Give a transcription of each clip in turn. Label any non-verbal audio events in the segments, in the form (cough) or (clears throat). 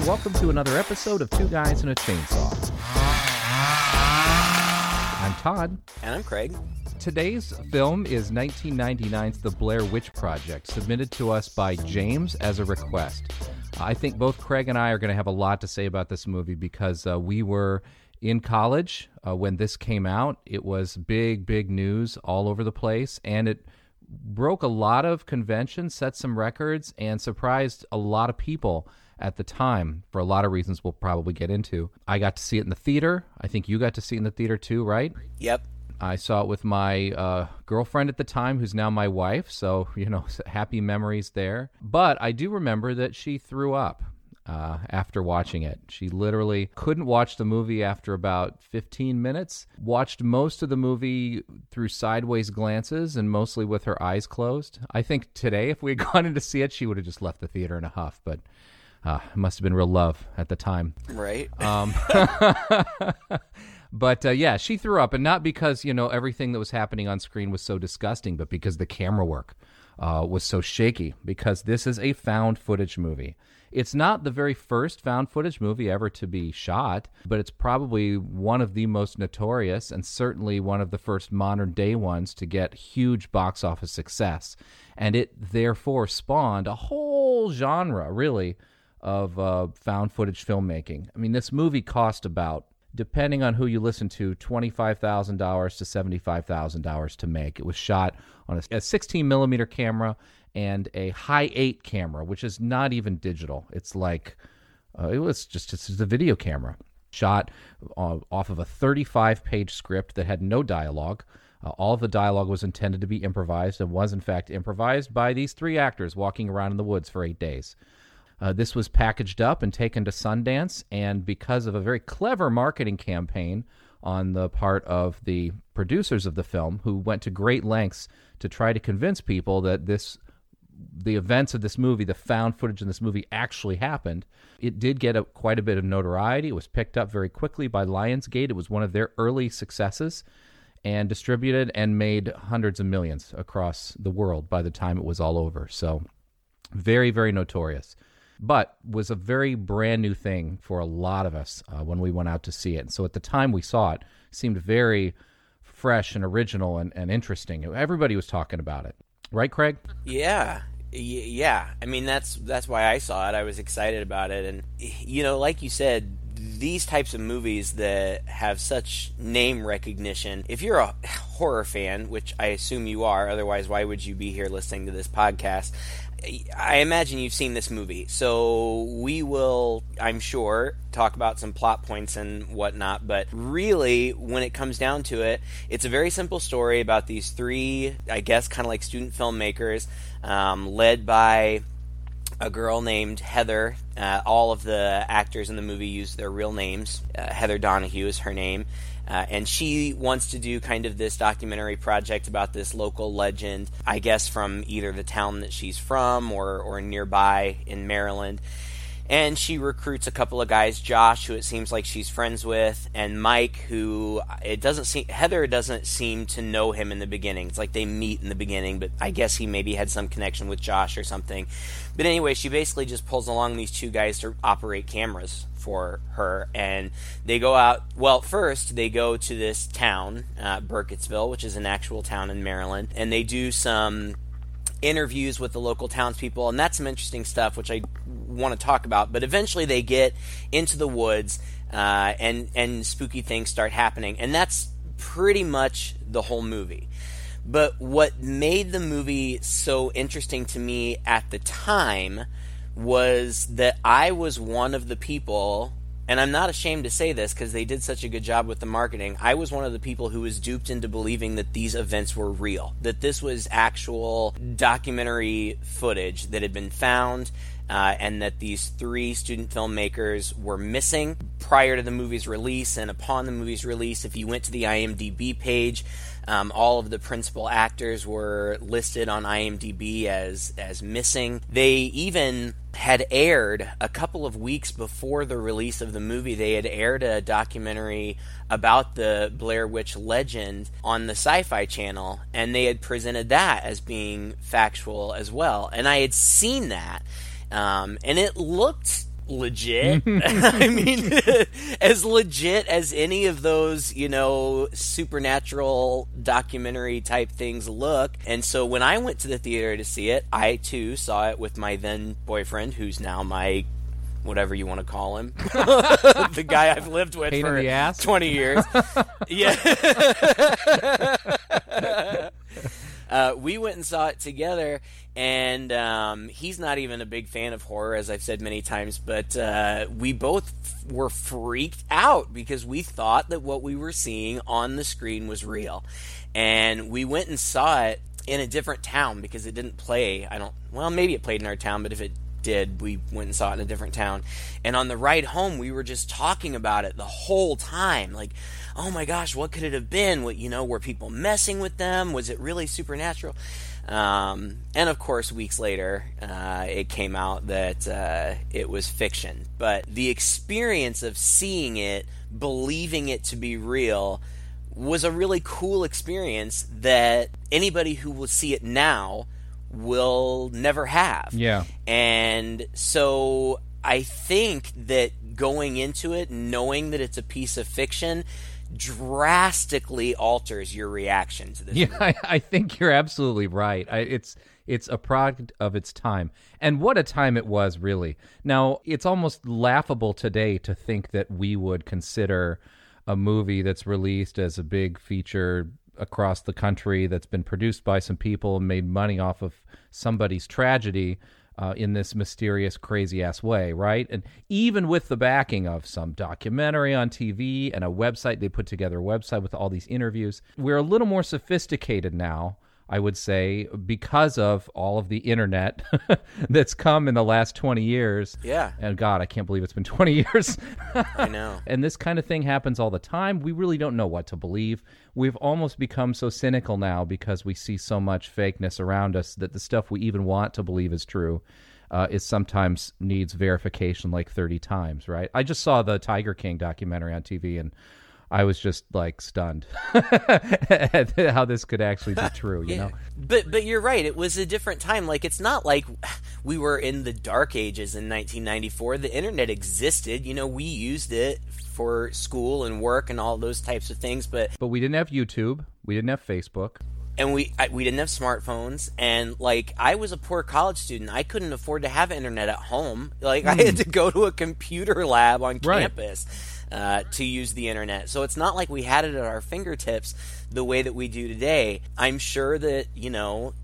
And welcome to another episode of Two Guys and a Chainsaw. I'm Todd. And I'm Craig. Today's film is 1999's The Blair Witch Project, submitted to us by James as a request. I think both Craig and I are going to have a lot to say about this movie because uh, we were in college uh, when this came out. It was big, big news all over the place, and it broke a lot of conventions, set some records, and surprised a lot of people at the time for a lot of reasons we'll probably get into. I got to see it in the theater. I think you got to see it in the theater too, right? Yep. I saw it with my uh, girlfriend at the time, who's now my wife. So, you know, (laughs) happy memories there. But I do remember that she threw up uh, after watching it. She literally couldn't watch the movie after about 15 minutes, watched most of the movie through sideways glances and mostly with her eyes closed. I think today, if we had (laughs) gone in to see it, she would have just left the theater in a huff. But uh, it must have been real love at the time. Right. Um, (laughs) but uh, yeah, she threw up, and not because you know everything that was happening on screen was so disgusting, but because the camera work uh, was so shaky. Because this is a found footage movie. It's not the very first found footage movie ever to be shot, but it's probably one of the most notorious and certainly one of the first modern day ones to get huge box office success. And it therefore spawned a whole genre, really, of uh, found footage filmmaking. I mean, this movie cost about, depending on who you listen to, $25,000 to $75,000 to make. It was shot on a, a 16 millimeter camera and a high 8 camera, which is not even digital. It's like, uh, it was just it's a video camera shot uh, off of a 35 page script that had no dialogue. Uh, all of the dialogue was intended to be improvised and was, in fact, improvised by these three actors walking around in the woods for eight days. Uh, this was packaged up and taken to Sundance, and because of a very clever marketing campaign on the part of the producers of the film, who went to great lengths to try to convince people that this the events of this movie, the found footage in this movie actually happened. It did get a, quite a bit of notoriety. It was picked up very quickly by Lionsgate. It was one of their early successes and distributed and made hundreds of millions across the world by the time it was all over. So, very, very notorious but was a very brand new thing for a lot of us uh, when we went out to see it. And so at the time we saw it, it seemed very fresh and original and, and interesting. Everybody was talking about it, right, Craig? Yeah, yeah. I mean, that's that's why I saw it. I was excited about it, and you know, like you said, these types of movies that have such name recognition. If you're a horror fan, which I assume you are, otherwise, why would you be here listening to this podcast? I imagine you've seen this movie, so we will, I'm sure, talk about some plot points and whatnot. But really, when it comes down to it, it's a very simple story about these three, I guess, kind of like student filmmakers, um, led by a girl named Heather. Uh, all of the actors in the movie use their real names. Uh, Heather Donahue is her name. Uh, and she wants to do kind of this documentary project about this local legend, I guess from either the town that she's from or, or nearby in Maryland. And she recruits a couple of guys, Josh, who it seems like she's friends with, and Mike, who it doesn't seem Heather doesn't seem to know him in the beginning. It's like they meet in the beginning, but I guess he maybe had some connection with Josh or something. But anyway, she basically just pulls along these two guys to operate cameras for her, and they go out. Well, first they go to this town, uh, Burkittsville, which is an actual town in Maryland, and they do some interviews with the local townspeople, and that's some interesting stuff, which I want to talk about. But eventually, they get into the woods, uh, and and spooky things start happening, and that's pretty much the whole movie. But what made the movie so interesting to me at the time was that I was one of the people, and I'm not ashamed to say this because they did such a good job with the marketing. I was one of the people who was duped into believing that these events were real, that this was actual documentary footage that had been found. Uh, and that these three student filmmakers were missing prior to the movie's release and upon the movie's release. If you went to the IMDb page, um, all of the principal actors were listed on IMDb as as missing. They even had aired a couple of weeks before the release of the movie. They had aired a documentary about the Blair Witch legend on the Sci-Fi Channel, and they had presented that as being factual as well. And I had seen that, um, and it looked legit. (laughs) (laughs) I mean, (laughs) as legit as any of those, you know, supernatural documentary type things look. And so when I went to the theater to see it, I too saw it with my then boyfriend, who's now my whatever you want to call him, the guy I've lived with Pain for twenty years. yeah. Uh, we went and saw it together, and um, he's not even a big fan of horror, as I've said many times. But uh, we both f- were freaked out because we thought that what we were seeing on the screen was real, and we went and saw it in a different town because it didn't play. I don't. Well, maybe it played in our town, but if it did, we went and saw it in a different town. And on the ride home, we were just talking about it the whole time. Like, oh my gosh, what could it have been? What, you know, were people messing with them? Was it really supernatural? Um, and of course, weeks later, uh, it came out that uh, it was fiction. But the experience of seeing it, believing it to be real, was a really cool experience that anybody who will see it now will never have. Yeah. And so I think that going into it, knowing that it's a piece of fiction, drastically alters your reaction to this. Yeah, I, (laughs) I think you're absolutely right. I, it's it's a product of its time, and what a time it was, really. Now it's almost laughable today to think that we would consider a movie that's released as a big feature across the country that's been produced by some people and made money off of somebody's tragedy uh, in this mysterious, crazy ass way, right? And even with the backing of some documentary on TV and a website, they put together a website with all these interviews. We're a little more sophisticated now. I would say because of all of the internet (laughs) that's come in the last 20 years. Yeah. And God, I can't believe it's been (laughs) 20 years. I know. (laughs) and this kind of thing happens all the time. We really don't know what to believe. We've almost become so cynical now because we see so much fakeness around us that the stuff we even want to believe is true uh, is sometimes needs verification like 30 times, right? I just saw the Tiger King documentary on TV and I was just like stunned at (laughs) how this could actually be true, you know? But but you're right. It was a different time. Like it's not like we were in the dark ages in 1994. The internet existed. You know, we used it for school and work and all those types of things. But But we didn't have YouTube. We didn't have Facebook. and we I, we didn't have smartphones. And like I was a poor college student. I couldn't afford to have internet at home. Like I had hmm. to go to a computer lab on Right. campus. Uh, to use the internet. So it's not like we had it at our fingertips the way that we do today. I'm sure that, you know,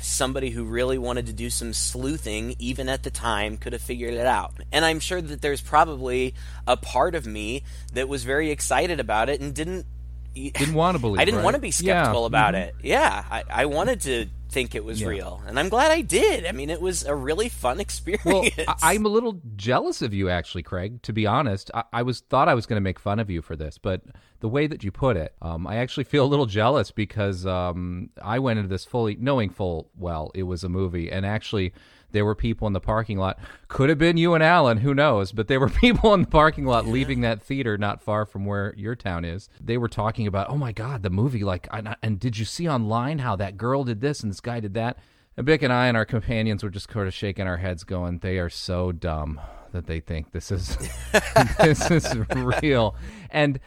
somebody who really wanted to do some sleuthing, even at the time, could have figured it out. And I'm sure that there's probably a part of me that was very excited about it and didn't. Didn't want to (laughs) believe I didn't right? want to be skeptical Yeah. about Mhm. it. Yeah, I, I wanted to think it was Yeah. real, and I'm glad I did. I mean, it was a really fun experience. Well, I, I'm a little jealous of you, actually, Craig. To be honest, I, I was thought I was going to make fun of you for this, but the way that you put it, um, I actually feel a little jealous because um, I went into this fully knowing full well it was a movie, and actually there were people in the parking lot. Could have been you and Alan, who knows? But there were (laughs) people in the parking lot leaving that theater not far from where your town is. They were talking about, oh my god, the movie! Like, and, and did you see online how that girl did this and this guy did that? And Bick and I and our companions were just sort of shaking our heads, going, "They are so dumb that they think this is (laughs) (laughs) this is real." And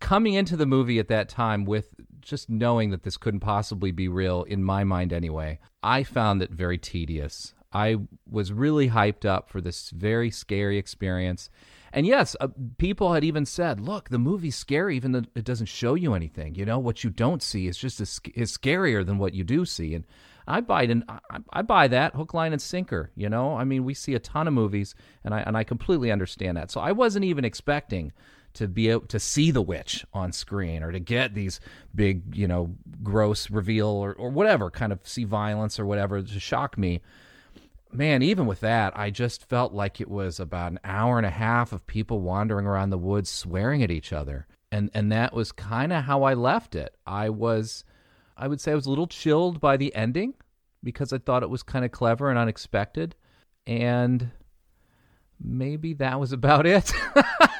coming into the movie at that time with just knowing that this couldn't possibly be real, in my mind anyway, I found it very tedious. I was really hyped up for this very scary experience. And yes, uh, people had even said, "Look, the movie's scary, even though it doesn't show you anything. You know what you don't see is just as is scarier than what you do see." And I buy it. In, I, I buy that hook, line, and sinker. You know, I mean, we see a ton of movies, and I and I completely understand that. So I wasn't even expecting to be able to see the witch on screen or to get these big, you know, gross reveal or or whatever kind of see violence or whatever to shock me man, even with that, I just felt like it was about an hour and a half of people wandering around the woods swearing at each other. And and that was kind of how I left it. I was I would say I was a little chilled by the ending because I thought it was kind of clever and unexpected. And maybe that was about it. (laughs)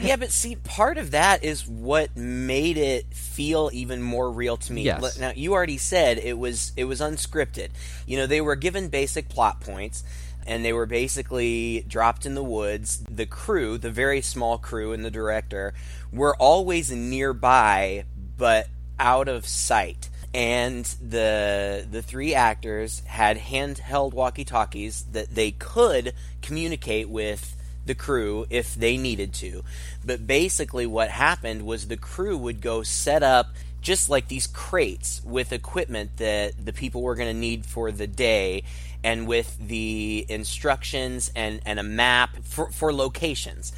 yeah, but see, part of that is what made it feel even more real to me. Yes. Now, you already said it was it was unscripted. You know, they were given basic plot points, and they were basically dropped in the woods. The crew, the very small crew, and the director were always nearby, but out of sight. And the the three actors had handheld walkie-talkies that they could communicate with the crew if they needed to. But basically, what happened was the crew would go set up just like these crates with equipment that the people were going to need for the day and with the instructions and, and a map for, for locations.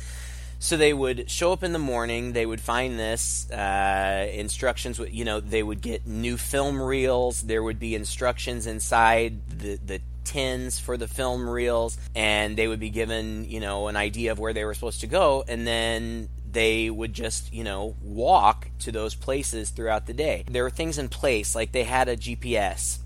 So they would show up in the morning. They would find this uh, instructions. You know, they would get new film reels. There would be instructions inside the the tins for the film reels, and they would be given you know an idea of where they were supposed to go, and then they would just, you know, walk to those places throughout the day. There were things in place, like they had a GPS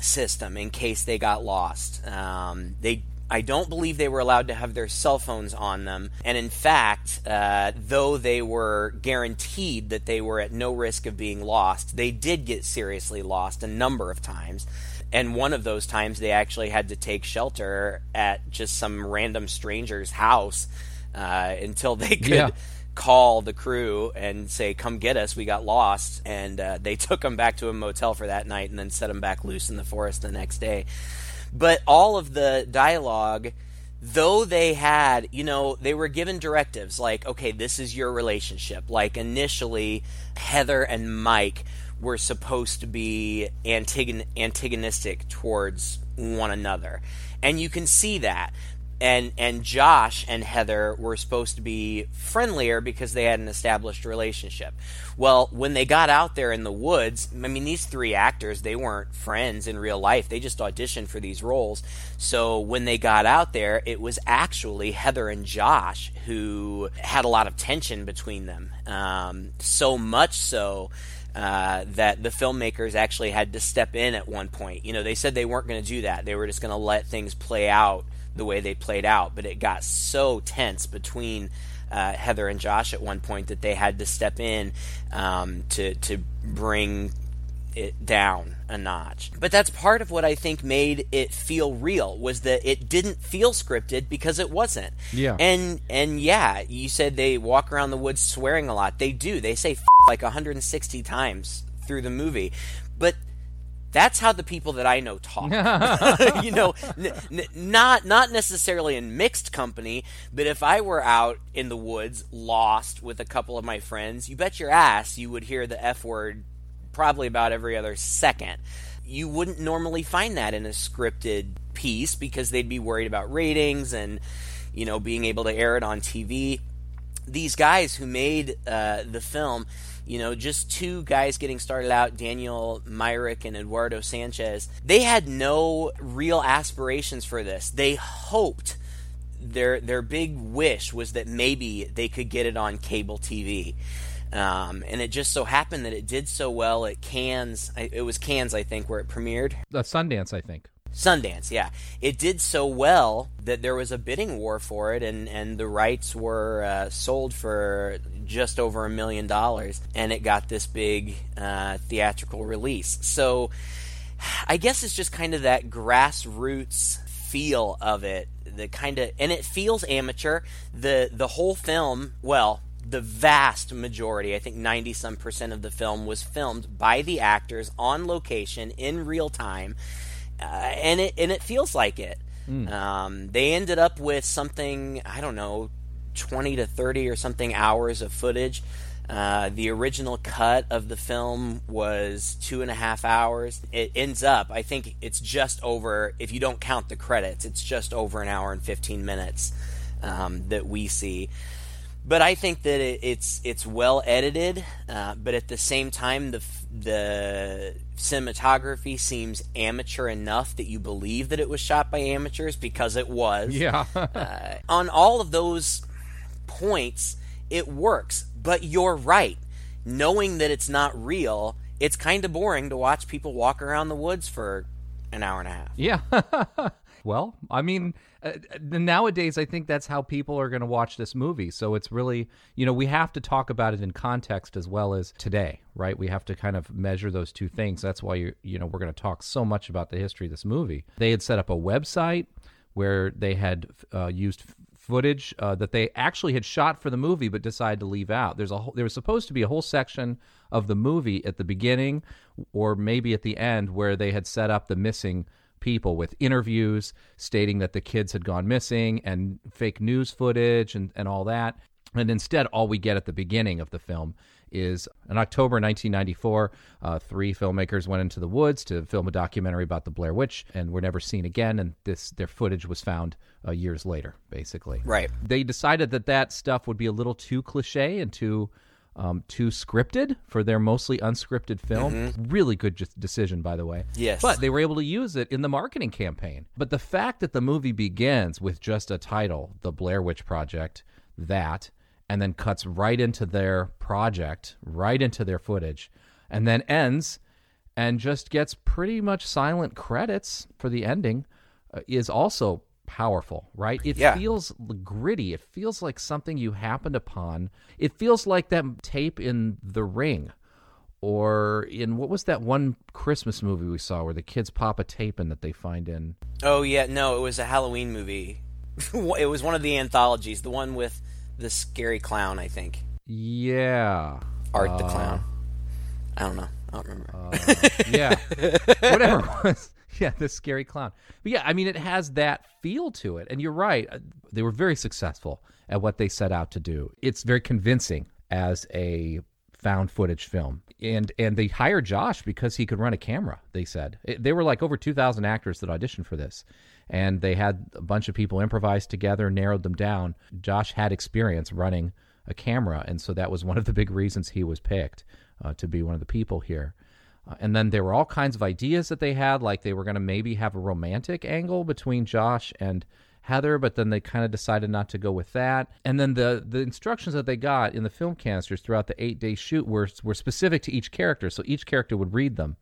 system in case they got lost. Um, they I don't believe they were allowed to have their cell phones on them. And in fact, uh, though they were guaranteed that they were at no risk of being lost, they did get seriously lost a number of times. And one of those times, they actually had to take shelter at just some random stranger's house uh, until they (laughs) could. Yeah call the crew and say, "Come get us. We got lost." And uh, they (laughs) took them back to a motel for that night, and then set them back loose in the forest the next day. But all of the dialogue, though they had, you know, they were given directives like, "Okay, this is your relationship." Like initially, Heather and Mike were supposed to be antagon- antagonistic towards one another. And you can see that and and Josh and Heather were supposed to be friendlier because they had an established relationship. Well, when they got out there in the woods, I mean these three actors, they weren't friends in real life. They just auditioned for these roles. So when they got out there, it was actually Heather and Josh who had a lot of tension between them. Um, so much so uh, that the filmmakers actually had to step in at one point. You know, they said they weren't going to do that. They were just going to let things play out the way they played out, but it got so tense between uh, Heather and Josh at one point that they had to step in um, to to bring it down a notch. But that's part of what I think made it feel real was that it didn't feel scripted because it wasn't. Yeah. And and yeah, you said they walk around the woods swearing a lot. They do. They say like 160 times through the movie. But that's how the people that I know talk. (laughs) (laughs) you know, n- n- not not necessarily in mixed company, but if I were out in the woods, lost with a couple of my friends, you bet your ass you would hear the F word probably about every other second. You wouldn't normally find that in a scripted piece because they'd be worried about ratings and you know being able to air it on TV. These guys who made uh, the film you know, just two guys getting started out, Daniel Myrick and Eduardo Sanchez, they had no real aspirations for this. They hoped their their big wish was that maybe they could get it on cable TV. Um, and it just so happened that it did so well at Cannes. It was Cannes, I think, where it premiered. Uh, Sundance, I think. Sundance, yeah. It did so well that there was a bidding war for it, and, and the rights were uh, sold for just over a million dollars, and it got this big uh, theatrical release. So I guess it's just kind of that grassroots feel of it, the kind of, and it feels amateur. the The whole film, well, the vast majority, I think 90 some percent of the film was filmed by the actors on location in real time uh, and it and it feels like it. Mm. Um, they ended up with something I don't know, twenty to thirty or something hours of footage. Uh, the original cut of the film was two and a half hours. It ends up, I think it's just over, if you don't count the credits, it's just over an hour and 15 minutes um, that we see but I think that it, it's it's well edited, uh, but at the same time, the the cinematography seems amateur enough that you believe that it was shot by amateurs because it was. Yeah. (laughs) uh, on all of those points, it works. But you're right. Knowing that it's not real, it's kind of boring to watch people walk around the woods for an hour and a half. Yeah. (laughs) well, I mean, uh, nowadays I think that's how people are going to watch this movie. So it's really, you know, we have to talk about it in context as well as today, right? We have to kind of measure those two things. That's why you you know, we're going to talk so much about the history of this movie. They had set up a website where they had uh, used footage uh, that they actually had shot for the movie but decided to leave out. There's a whole, there was supposed to be a whole section of the movie at the beginning or maybe at the end where they had set up the missing people with interviews stating that the kids had gone missing and fake news footage and, and all that. And instead, all we get at the beginning of the film is in October 1994, uh, three filmmakers went into the woods to film a documentary about the Blair Witch and were never seen again. And this their footage was found uh, years later, basically. Right. They decided that that stuff would be a little too cliche and too um, too scripted for their mostly unscripted film. Really good decision, by the way. Yes. But they were able to use it in the marketing campaign. But the fact that the movie begins with just a title, The Blair Witch Project, that, and then cuts right into their project, right into their footage, and then ends and just gets pretty much silent credits for the ending uh, is also powerful, right? It Yeah. feels gritty. It feels like something you happened upon. It feels like that tape in The Ring or in what was that one Christmas movie we saw where the kids pop a tape in that they find in Oh yeah, no, it was a Halloween movie. (laughs) it was one of the anthologies, the one with the scary clown, I think. Yeah. Art the Uh, clown. I don't know. I don't remember. yeah, (laughs) whatever it was. (laughs) Yeah, the scary clown. But yeah, I mean, it has that feel to it. And you're right; uh, they were very successful at what they set out to do. It's very convincing as a found footage film, and and they hired Josh because he could run a camera. They said It- they were like over two thousand actors that auditioned for this, and they had a bunch of people improvise together, narrowed them down. Josh had experience running a camera, and so that was one of the big reasons he was picked uh, to be one of the people here. Uh, and then there were all kinds of ideas that they had, like they were going to maybe have a romantic angle between Josh and Heather, but then they kind of decided not to go with that. And then the the instructions that they got in the film canisters throughout the eight day shoot were were specific to each character, so each character would read them.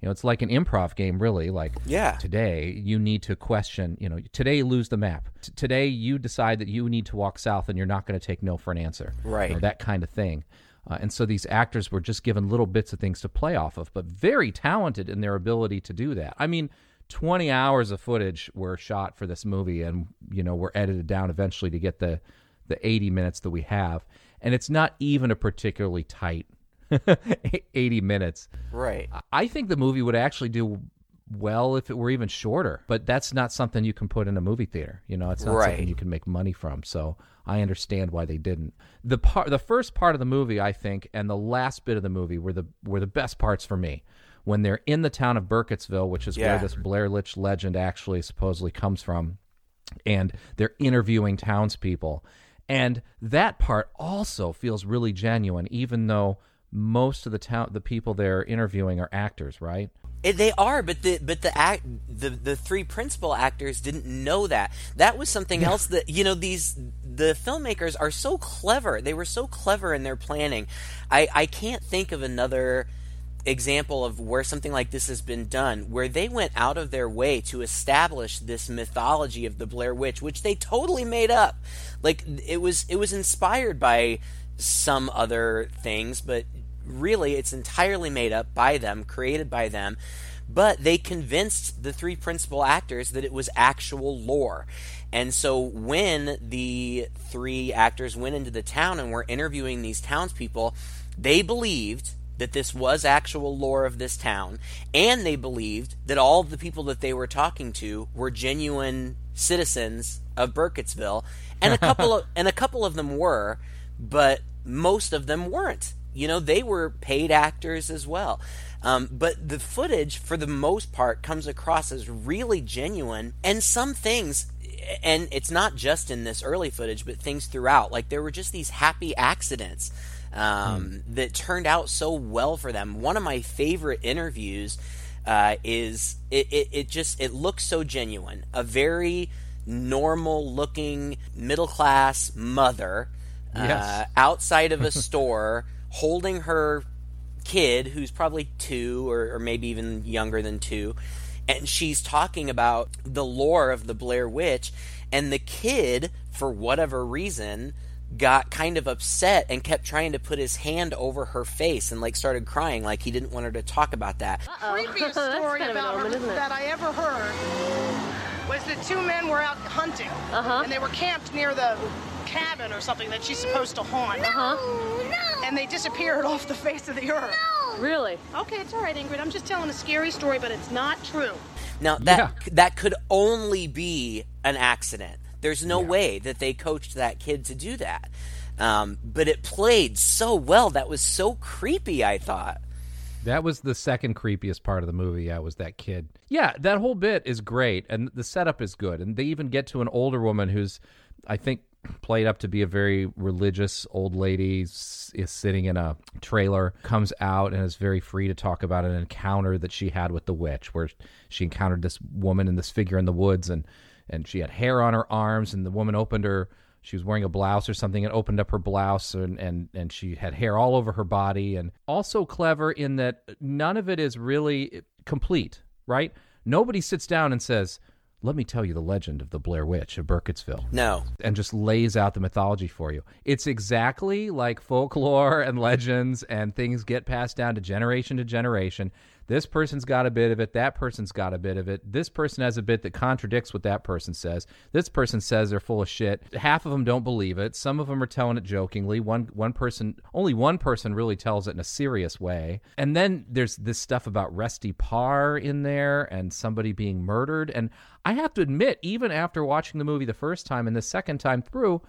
You know, it's like an improv game, really. Like Yeah. today, you need to question. You know, today lose the map. T- today you decide that you need to walk south, and you're not going to take no for an answer. Right. You know, that kind of thing. Uh, and so these actors were just given little bits of things to play off of, but very talented in their ability to do that. I mean, 20 hours of footage were shot for this movie and, you know, were edited down eventually to get the, the 80 minutes that we have. And it's not even a particularly tight (laughs) 80 minutes. right. I think the movie would actually do well if it were even shorter, but that's not something you can put in a movie theater. You know, it's not Right. something you can make money from. So I understand why they didn't. The part, the first part of the movie, I think, and the last bit of the movie were the were the best parts for me. When they're in the town of Burkittsville, which is where this Blair Witch legend actually supposedly comes from, and they're interviewing townspeople. And that part also feels really genuine, even though most of the town the people they're interviewing are actors, right? It, they are, but the but the act the the three principal actors didn't know that. That was something else that you know these the filmmakers are so clever. They were so clever in their planning. I I can't think of another example of where something like this has been done where they went out of their way to establish this mythology of the Blair Witch which they totally made up like it was it was inspired by some other things but really it's entirely made up by them created by them but they convinced the three principal actors that it was actual lore and so when the three actors went into the town and were interviewing these townspeople they believed that this was actual lore of this town, and they believed that all of the people that they were talking to were genuine citizens of Burkittsville, and a couple (laughs) of and a couple of them were, but most of them weren't. You know, they were paid actors as well. Um, but the footage, for the most part, comes across as really genuine, and some things and it's not just in this early footage, but things throughout. Like there were just these happy accidents um, that turned out so well for them. One of my favorite interviews uh, is it, it, it just it looks so genuine. A very normal looking middle class mother uh, Yes. outside of a (laughs) store holding her kid who's probably two or, or maybe even younger than two and she's talking about the lore of the Blair Witch and the kid for whatever reason got kind of upset and kept trying to put his hand over her face and like started crying like he didn't want her to talk about that Uh (laughs) creepiest story kind of an about omen, her isn't it? that I ever heard was that two men were out hunting, Uh-huh. and they were camped near the cabin or something that she's supposed to haunt, Uh-huh. No. and they disappeared off the face of the earth. Really? Okay, it's all right, Ingrid. I'm just telling a scary story, but it's not true. Now that Yeah. that could only be an accident. There's no way that they coached that kid to do that. Um, but it played so well. That was so creepy. I thought. That was the second creepiest part of the movie. Yeah, was that kid. Yeah, that whole bit is great, and the setup is good. And they even get to an older woman who's, I think, played up to be a very religious old lady. Is sitting in a trailer, comes out and is very free to talk about an encounter that she had with the witch, where she encountered this woman and this figure in the woods, and and she had hair on her arms, and the woman opened her she was wearing a blouse or something and opened up her blouse and, and, and she had hair all over her body and also clever in that none of it is really complete right nobody sits down and says let me tell you the legend of the blair witch of burkittsville No. and just lays out the mythology for you. It's exactly like folklore and legends, and things get passed down to generation to generation. This person's got a bit of it. That person's got a bit of it. This person has a bit that contradicts what that person says. This person says they're full of shit. Half of them don't believe it. Some of them are telling it jokingly. One one person, only one person really tells it in a serious way. And then there's this stuff about Rustin Parr in there and somebody being murdered. And I have to admit, even after watching the movie the first time and the second time through,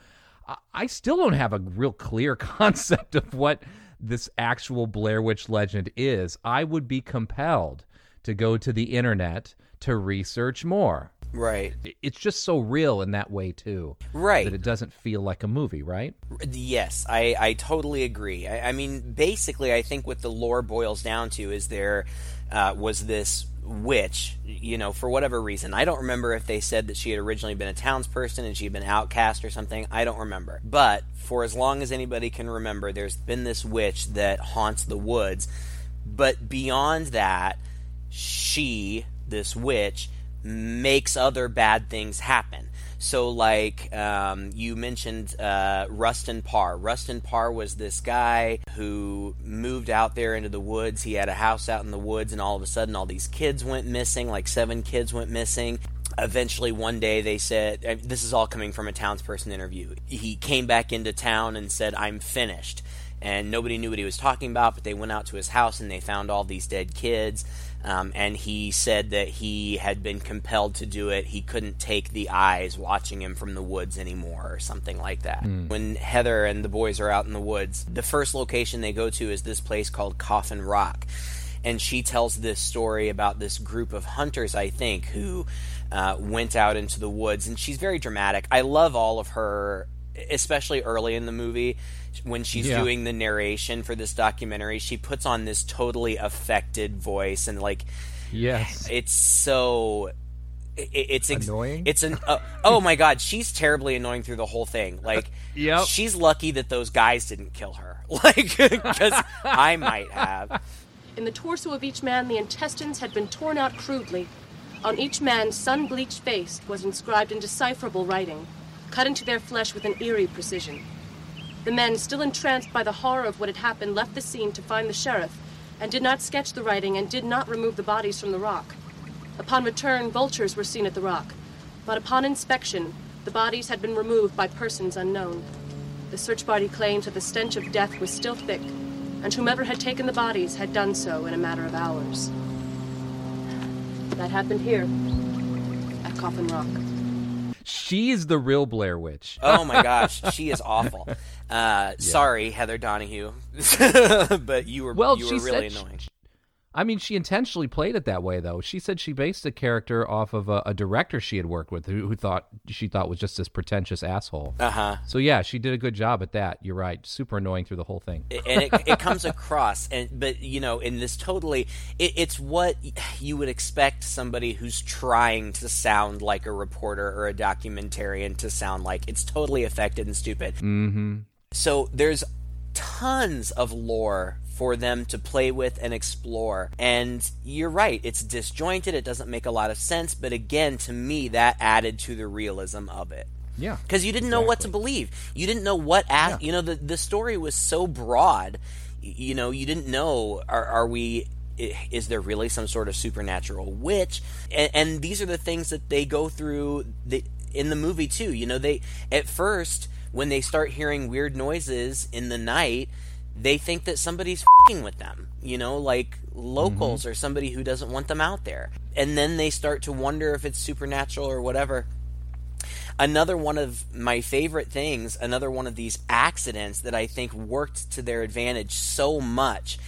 I still don't have a real clear (laughs) concept of what this actual Blair Witch legend is. I would be compelled to go to the internet to research more. Right. It's just so real in that way too, Right. that it doesn't feel like a movie, right? Yes, I, I totally agree. I, I mean, basically, I think what the lore boils down to is there uh, was this witch, you know, for whatever reason. I don't remember if they said that she had originally been a townsperson and she had been outcast or something. I don't remember. But for as long as anybody can remember, there's been this witch that haunts the woods. But beyond that, she, this witch, makes other bad things happen. So, like um, you mentioned, uh, Rustin Parr. Rustin Parr was this guy who moved out there into the woods. He had a house out in the woods, and all of a sudden, all these kids went missing. Like seven kids went missing. Eventually, one day, they said, "This is all coming from a townsperson interview." He came back into town and said, "I'm finished." and nobody knew what he was talking about. But they went out to his house and they found all these dead kids. Um, and he said that he had been compelled to do it. He couldn't take the eyes watching him from the woods anymore, or something like that. When Heather and the boys are out in the woods, the first location they go to is this place called Coffin Rock. And she tells this story about this group of hunters, I think, who uh, went out into the woods. And she's very dramatic. I love all of her, especially early in the movie when she's Yeah. doing the narration for this documentary, she puts on this totally affected voice and like Yes. it's so it, it's ex- Annoying? It's an uh, oh my god, she's terribly annoying through the whole thing. Like, (laughs) Yep. she's lucky that those guys didn't kill her. (laughs) Like, because I might have. In the torso of each man, the intestines had been torn out crudely. On each man's sun bleached face was inscribed indecipherable writing, cut into their flesh with an eerie precision. The men, still entranced by the horror of what had happened, left the scene to find the sheriff and did not sketch the writing and did not remove the bodies from the rock. Upon return, vultures were seen at the rock, but upon inspection, the bodies had been removed by persons unknown. The search party claimed that the stench of death was still thick, and whomever had taken the bodies had done so in a matter of hours. That happened here, at Coffin Rock. She's the real Blair Witch. Oh my gosh, she is awful. (laughs) Uh, Sorry, Heather Donahue, (laughs) but you were Well, you she were really said annoying. I mean, she intentionally played it that way, though. She said she based the character off of a, a director she had worked with, who, who thought she thought was just this pretentious asshole. Uh huh. So yeah, she did a good job at that. You're right. Super annoying through the whole thing. and it, it comes across and but you know in this totally it, it's what you would expect somebody who's trying to sound like a reporter or a documentarian to sound like it's totally affected and stupid mm-hmm. so there's tons of lore for them to play with and explore and you're right it's disjointed it doesn't make a lot of sense but again to me that added to the realism of it Yeah. because you didn't know what to believe. You didn't know what as you know the the story was so broad. You know, you didn't know are are we is there really some sort of supernatural witch? And, and these are the things that they go through the, in the movie too. You know, they at first when they start hearing weird noises in the night, they think that somebody's with them. You know, like locals mm-hmm. or somebody who doesn't want them out there. And then they start to wonder if it's supernatural or whatever. Another one of my favorite things, another one of these accidents that I think worked to their advantage so much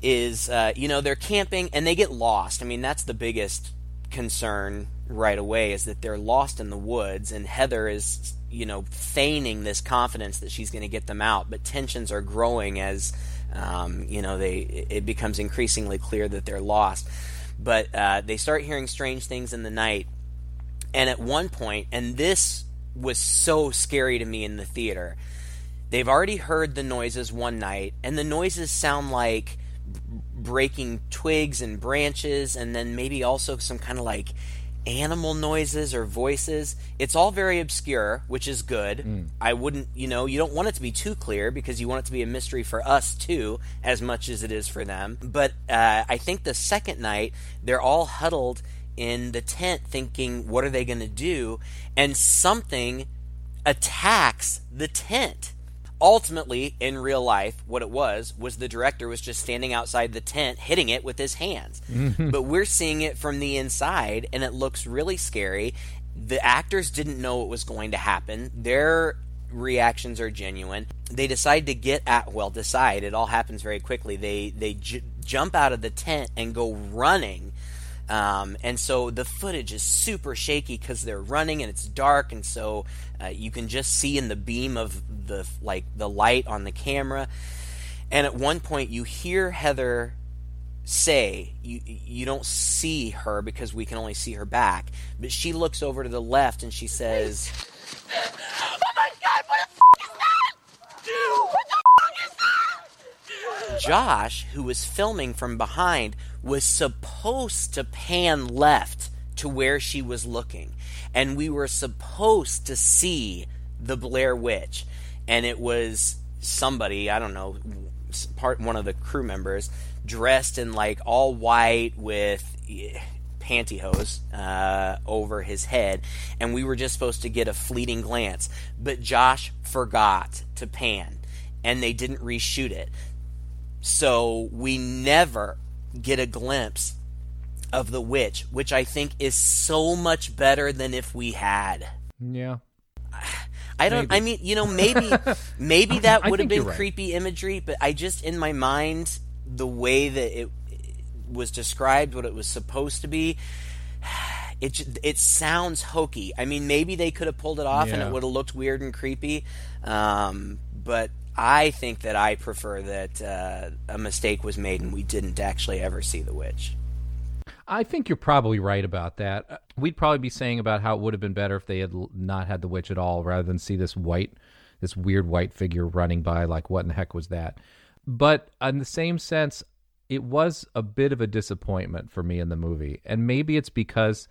is, uh, you know, they're camping and they get lost. I mean, that's the biggest concern right away is that they're lost in the woods and Heather is, you know, feigning this confidence that she's going to get them out, but tensions are growing as, um, you know, they it becomes increasingly clear that they're lost. But uh, they start hearing strange things in the night and at one point, and this was so scary to me in the theater, they've already heard the noises one night, and the noises sound like breaking twigs and branches, and then maybe also some kind of like animal noises or voices. It's all very obscure, which is good. Mm. I wouldn't, you know, you don't want it to be too clear because you want it to be a mystery for us too, as much as it is for them. But uh, I think the second night, they're all huddled in the tent thinking, what are they going to do? And something attacks the tent. Ultimately, in real life, what it was was the director was just standing outside the tent hitting it with his hands. Mm-hmm. But we're seeing it from the inside, and it looks really scary. The actors didn't know what was going to happen. Their reactions are genuine. They decide to get at well, decide. It all happens very quickly. They they j- jump out of the tent and go running um, and so the footage is super shaky because they're running and it's dark, and so uh, you can just see in the beam of the like the light on the camera. And at one point, you hear Heather say you you don't see her because we can only see her back, but she looks over to the left and she says, "Oh my God, what the f- is that? Dude, what the f- is that?" Josh, who was filming from behind, was supposed to pan left to where she was looking. And we were supposed to see the Blair Witch. And it was somebody, I don't know, part one of the crew members dressed in like all white with eh, pantyhose uh, over his head, and we were just supposed to get a fleeting glance. But Josh forgot to pan, and they didn't reshoot it. So we never, get a glimpse of the witch, which I think is so much better than if we had. Yeah. I don't. Maybe. I mean, you know, maybe (laughs) maybe that would have been right. creepy imagery, but I just in my mind the way that it was described, what it was supposed to be, (sighs) it it sounds hokey. I mean, maybe they could have pulled it off yeah. and it would have looked weird and creepy, um, but I think that I prefer that uh, a mistake was made and we didn't actually ever see the witch. I think you're probably right about that. Uh, we'd probably be saying about how it would have been better if they had not had the witch at all, rather than see this white, this weird white figure running by. Like, what in the heck was that? But in the same sense, it was a bit of a disappointment for me in the movie, and maybe it's because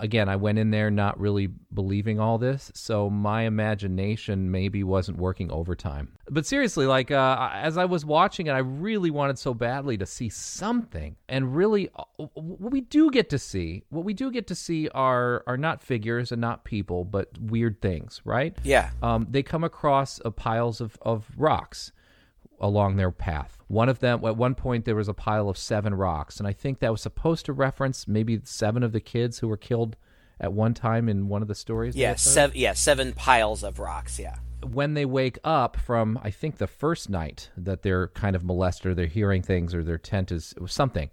again, I went in there not really believing all this, so my imagination maybe wasn't working overtime. But seriously, like uh, as I was watching it, I really wanted so badly to see something, and really, uh, what we do get to see, what we do get to see are are not figures and not people, but weird things, right? Yeah. Um, they come across uh, piles of of rocks along their path. One of them, at one point, there was a pile of seven rocks, and I think that was supposed to reference maybe seven of the kids who were killed at one time in one of the stories. Yeah, seven. Yeah, seven piles of rocks. Yeah. When they wake up from, I think the first night that they're kind of molested, or they're hearing things, or their tent is something.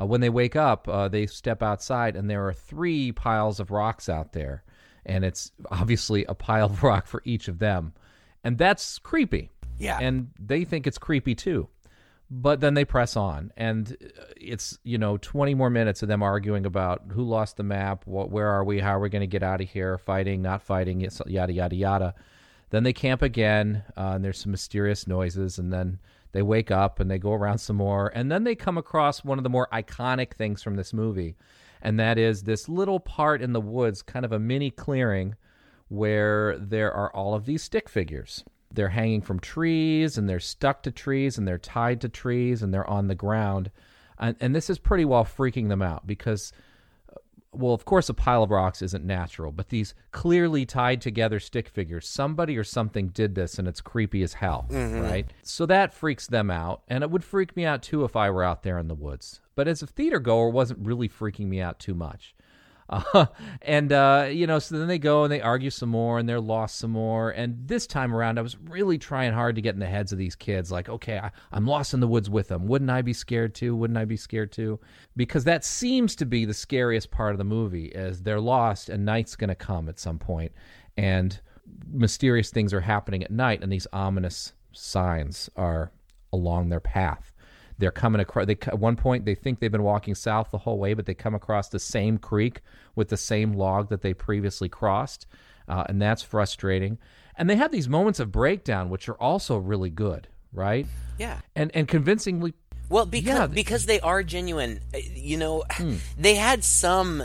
Uh, when they wake up, uh, they step outside, and there are three piles of rocks out there, and it's obviously a pile of rock for each of them, and that's creepy yeah. And they think it's creepy too. But then they press on, and it's you know twenty more minutes of them arguing about who lost the map, what, where are we, how are we going to get out of here, fighting, not fighting, yada yada yada. Then they camp again, uh, and there's some mysterious noises, and then they wake up and they go around some more, and then they come across one of the more iconic things from this movie, and that is this little part in the woods, kind of a mini clearing, where there are all of these stick figures they're hanging from trees and they're stuck to trees and they're tied to trees and they're on the ground. and, and this is pretty well freaking them out because uh, well, of course, a pile of rocks isn't natural, but these clearly tied together stick figures, somebody or something did this and it's creepy as hell, mm-hmm. right? So that freaks them out, and it would freak me out too if I were out there in the woods. But as a theater goer, wasn't really freaking me out too much. Uh, (laughs) and uh, you know, so then they go and they argue some more, and they're lost some more. And this time around, I was really trying hard to get in the heads of these kids. Like, okay, I, I'm lost in the woods with them. Wouldn't I be scared too? Wouldn't I be scared too? Because that seems to be the scariest part of the movie. Is they're lost, and night's going to come at some point, and mysterious things are happening at night, and these ominous signs are along their path they're coming across they at one point they think they've been walking south the whole way but they come across the same creek with the same log that they previously crossed uh, and that's frustrating and they have these moments of breakdown which are also really good right Yeah. and and convincingly Well, because Yeah, because they are genuine. uh, You know, they had some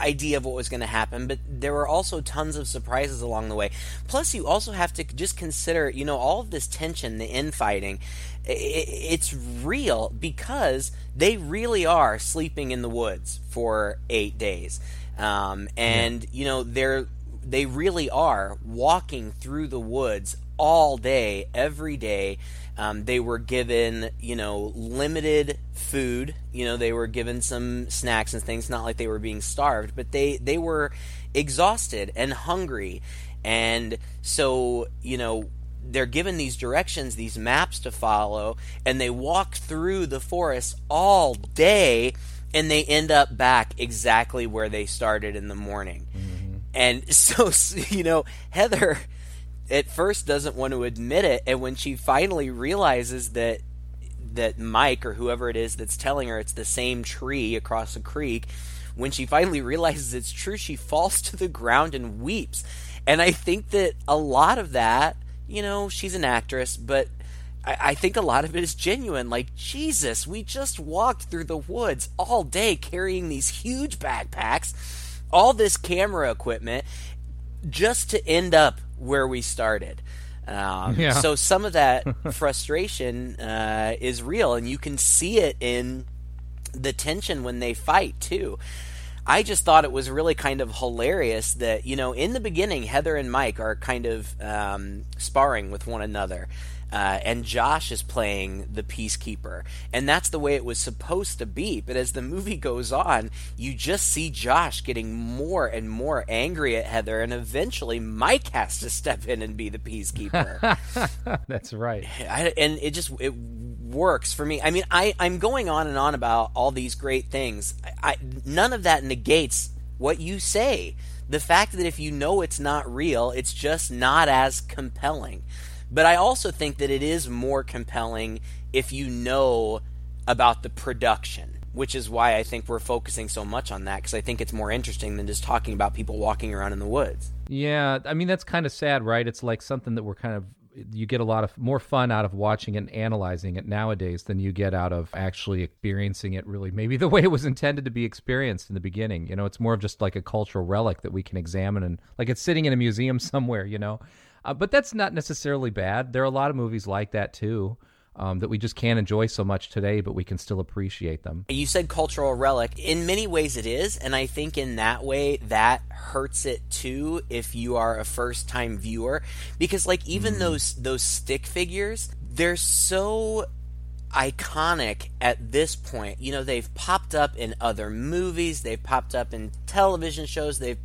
idea of what was going to happen, but there were also tons of surprises along the way. Plus, you also have to just consider, you know, all of this tension, the infighting. It's real because they really are sleeping in the woods for eight days, um, and you know they're they really are walking through the woods all day, every day. Um, they were given, you know, limited food. You know, they were given some snacks and things. Not like they were being starved, but they they were exhausted and hungry, and so you know they're given these directions, these maps to follow, and they walk through the forest all day, and they end up back exactly where they started in the morning. And (laughs) so, you know, Heather at first doesn't want to admit it, and when she finally realizes that that Mike or whoever it is that's telling her it's the same tree across the creek, when she finally realizes it's true, she falls to the ground and weeps. And I think that a lot of that, you know, she's an actress, but I, I think a lot of it is genuine. Like, Jesus, we just walked through the woods all day carrying these huge backpacks, all this camera equipment, just to end up where we started. Um, Yeah. So some of that (laughs) frustration uh, is real, and you can see it in the tension when they fight too. I just thought it was really kind of hilarious that you know in the beginning Heather and Mike are kind of um, sparring with one another. Uh, and Josh is playing the peacekeeper, and that's the way it was supposed to be. But as the movie goes on, you just see Josh getting more and more angry at Heather, and eventually Mike has to step in and be the peacekeeper. (laughs) that's right I, and it just it works for me. I mean, I I'm going on and on about all these great things. I, I none of that negates what you say. The fact that if you know it's not real, it's just not as compelling. But I also think that it is more compelling if you know about the production, which is why I think we're focusing so much on that because I think it's more interesting than just talking about people walking around in the woods. Yeah, I mean that's kind of sad, right? It's like something that we're kind of you get a lot of more fun out of watching and analyzing it nowadays than you get out of actually experiencing it really maybe the (laughs) way it was intended to be experienced in the beginning. You know, it's more of just like a cultural relic that we can examine and like it's sitting in a museum (laughs) somewhere, you know. Uh, but that's not necessarily bad. There are a lot of movies like that too. Um, that we just can't enjoy so much today, but we can still appreciate them. You said cultural relic. In many ways, it is, and I think in that way that hurts it too if you are a first time viewer, because like even those those stick figures, they're so iconic at this point. You know, they've popped up in other movies, they've popped up in television shows, they've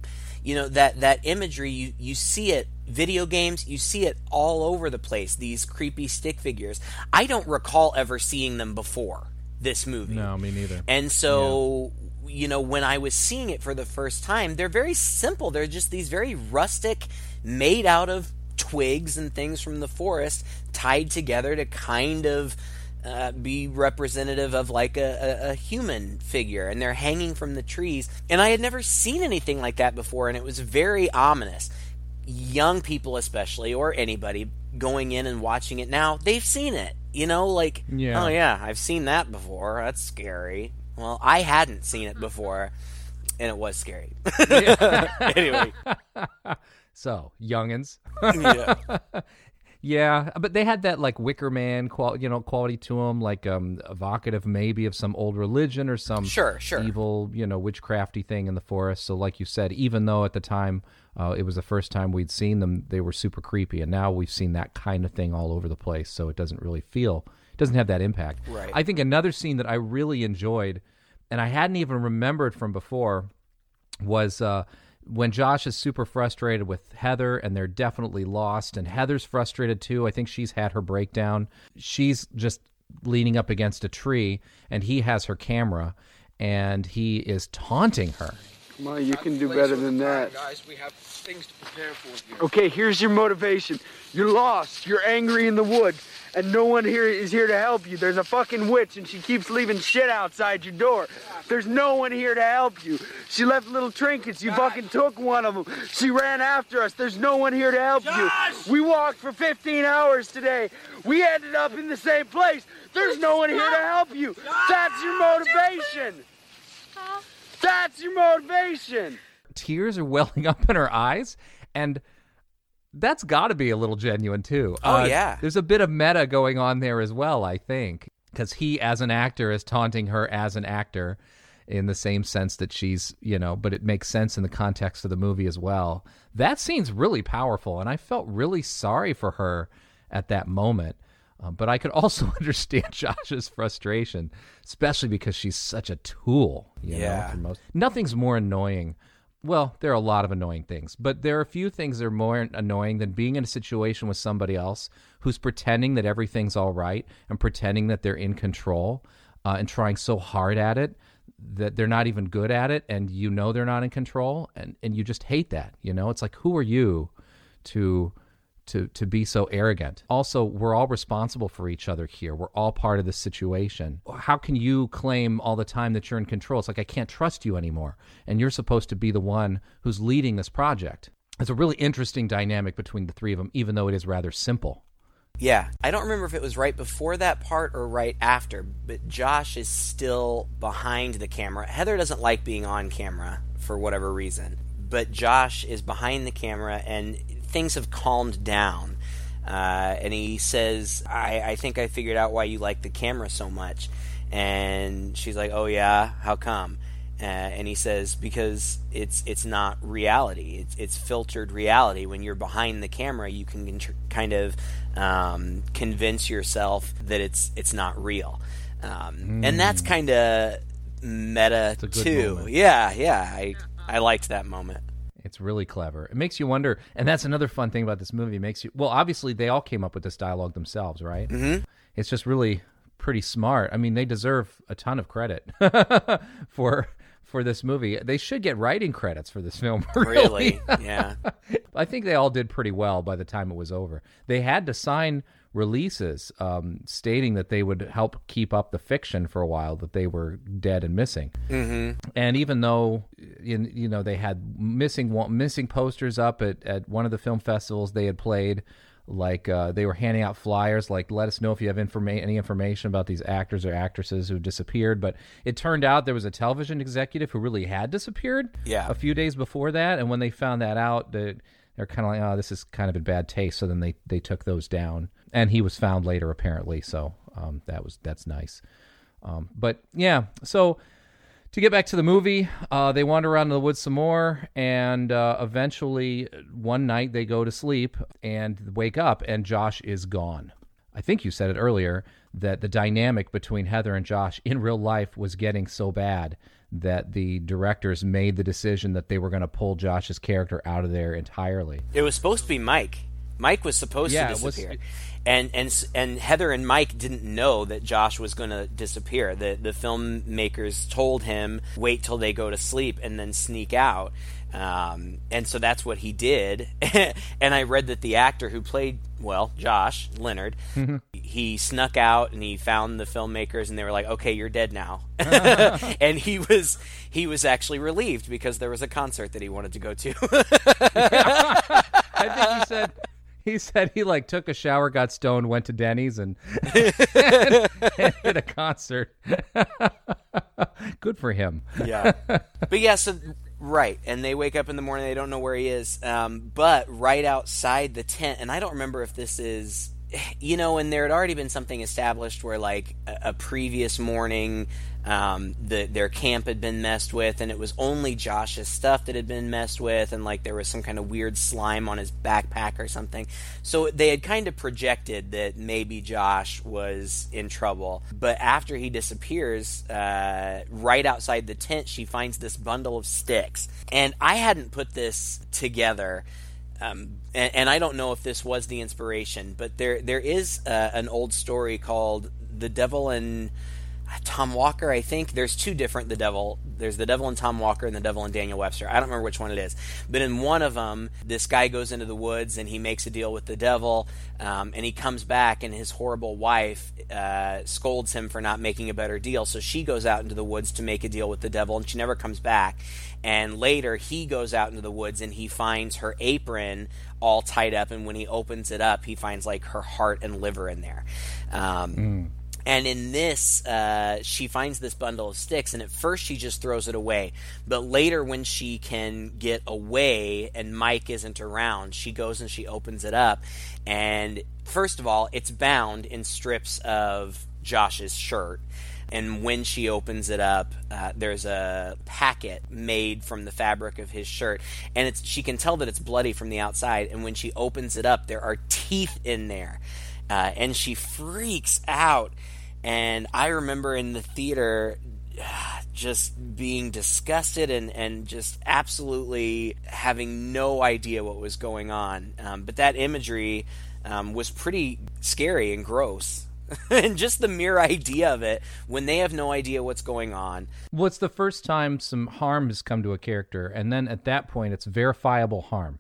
you know that that imagery you you see it video games you see it all over the place these creepy stick figures i don't recall ever seeing them before this movie No, me neither. and so, you know, when I was seeing it for the first time, they're very simple. They're just these very rustic, made out of twigs and things from the forest, tied together to kind of uh, be representative of like a, a, a human figure. And they're hanging from the trees. And I had never seen anything like that before, and it was very ominous. Young people, especially, or anybody going in and watching it now, they've seen it. You know, like, Yeah. oh yeah, I've seen that before. That's scary. Well, I hadn't seen it before, and it was scary. (laughs) anyway, (laughs) So, youngins, yeah. (laughs) Yeah, but they had that like Wicker Man qual, you know, quality to them, like um, evocative maybe of some old religion or some Sure, sure. evil, you know, witchcrafty thing in the forest. So, like you said, even though at the time uh, it was the first time we'd seen them, they were super creepy, and now we've seen that kind of thing all over the place. So it doesn't really feel, it doesn't have that impact. Right. I think another scene that I really enjoyed, and I hadn't even remembered from before, was uh, when Josh is super frustrated with Heather and they're definitely lost, and Heather's frustrated too. I think she's had her breakdown. She's just leaning up against a tree, and he has her camera, and he is taunting her. Come on, you can do better than that. Guys, we have things to prepare for here. Okay, here's your motivation. You're lost. You're angry in the woods, and no one here is here to help you. There's a fucking witch, and she keeps leaving shit outside your door. There's no one here to help you. She left little trinkets. You fucking took one of them. She ran after us. There's no one here to help you. We walked for 15 hours today. We ended up in the same place. There's no one here to help you. That's your motivation. That's your motivation. Tears are welling up in her eyes, and that's got to be a little genuine too. Oh, uh, yeah. there's a bit of meta going on there as well. I think because he, as an actor, is taunting her as an actor in the same sense that she's, you know, but it makes sense in the context of the movie as well. That scene's really powerful, and I felt really sorry for her at that moment. Um, but I could also (laughs) understand Josh's frustration, especially because she's such a tool. You know, Yeah. for most. Nothing's more annoying. Well, there are a lot of annoying things, but there are a few things that are more annoying than being in a situation with somebody else who's pretending that everything's all right and pretending that they're in control uh, and trying so hard at it that they're not even good at it and you know they're not in control and, and you just hate that you know it's like who are you to to to be so arrogant. Also, we're all responsible for each other here. We're all part of this situation. How can you claim all the time that you're in control? It's like I can't trust you anymore, and you're supposed to be the one who's leading this project. It's a really interesting dynamic between the three of them, even though it is rather simple. Yeah, I don't remember if it was right before that part or right after, but Josh is still behind the camera. Heather doesn't like being on camera for whatever reason, but Josh is behind the camera and things have calmed down. Uh, and he says, I, I think I figured out why you like the camera so much. And she's like, Oh, yeah? How come? Uh, and he says because it's it's not reality. It's it's filtered reality. When you're behind the camera, you can contr- kind of um, convince yourself that it's it's not real, um, and that's kind of meta too. moment. Yeah, yeah. I I liked that moment. It's really clever. It makes you wonder, and that's another fun thing about this movie. It makes you well, obviously they all came up with this dialogue themselves, right? Mm-hmm. It's just really pretty smart. I mean, they deserve a ton of credit (laughs) for for this movie. They should get writing credits for this film. (laughs) Really, yeah. (laughs) I think they all did pretty well by the time it was over. They had to sign releases um, stating that they would help keep up the fiction for a while that they were dead and missing. Mm-hmm. And even though in, you know they had missing missing posters up at, at one of the film festivals they had played, like uh, they were handing out flyers like let us know if you have informa- any information about these actors or actresses who disappeared. But it turned out there was a television executive who really had disappeared Yeah. a few days before that, and when they found that out, they, they're kind of like, "Oh, this is kind of in bad taste." So then they they took those down, and he was found later apparently. So um, that was that's nice. Um, but yeah, so to get back to the movie, uh, they wander around in the woods some more, and uh, eventually one night they go to sleep and wake up, and Josh is gone. I think you said it earlier that the dynamic between Heather and Josh in real life was getting so bad that the directors made the decision that they were going to pull Josh's character out of there entirely. It was supposed to be Mike. Mike was supposed Yeah, to was- disappear, and and and Heather and Mike didn't know that Josh was going to disappear. The the filmmakers told him wait till they go to sleep and then sneak out, um, and so that's what he did. (laughs) and I read that the actor who played well Josh Leonard, he snuck out and he found the filmmakers and they were like, okay, you're dead now, (laughs) and he was he was actually relieved because there was a concert that he wanted to go to. (laughs) I think he said (laughs) he said he like took a shower, got stoned, went to Denny's, and, (laughs) (laughs) and, did a concert. Good for him. yeah but yeah so Right, and they wake up in the morning, they don't know where he is. Um, but right outside the tent, and I don't remember if this is, (sighs) you know, and there had already been something established where, like, a, a previous morning, um, the, their camp had been messed with, and it was only Josh's stuff that had been messed with, and like there was some kind of weird slime on his backpack or something. So they had kind of projected that maybe Josh was in trouble. But after he disappears, uh, right outside the tent, she finds this bundle of sticks, and I hadn't put this together. Um, and, and, I don't know if this was the inspiration, but there there is uh, an old story called "The Devil and Tom Walker, I think. There's two different The Devil. There's The Devil and Tom Walker and The Devil and Daniel Webster. I don't remember which one it is. But in one of them, this guy goes into the woods and he makes a deal with the devil. Um, and he comes back and his horrible wife uh, scolds him for not making a better deal. So she goes out into the woods to make a deal with the devil and she never comes back. And later he goes out into the woods and he finds her apron all tied up. And when he opens it up, he finds like her heart and liver in there. Um, mm and in this, uh, she finds this bundle of sticks, and at first she just throws it away. But later, when she can get away and Mike isn't around, she goes and she opens it up. And first of all, it's bound in strips of Josh's shirt. And when she opens it up, uh, there's a packet made from the fabric of his shirt, and it's she can tell that it's bloody from the outside. And when she opens it up, there are teeth in there uh, and she freaks out. And I remember in the theater (sighs) just being disgusted and, and just absolutely having no idea what was going on. Um, but that imagery um, was pretty scary and gross. (laughs) and just the mere idea of it when they have no idea what's going on. Well, it's the first time some harm has come to a character, and then at that point, it's verifiable harm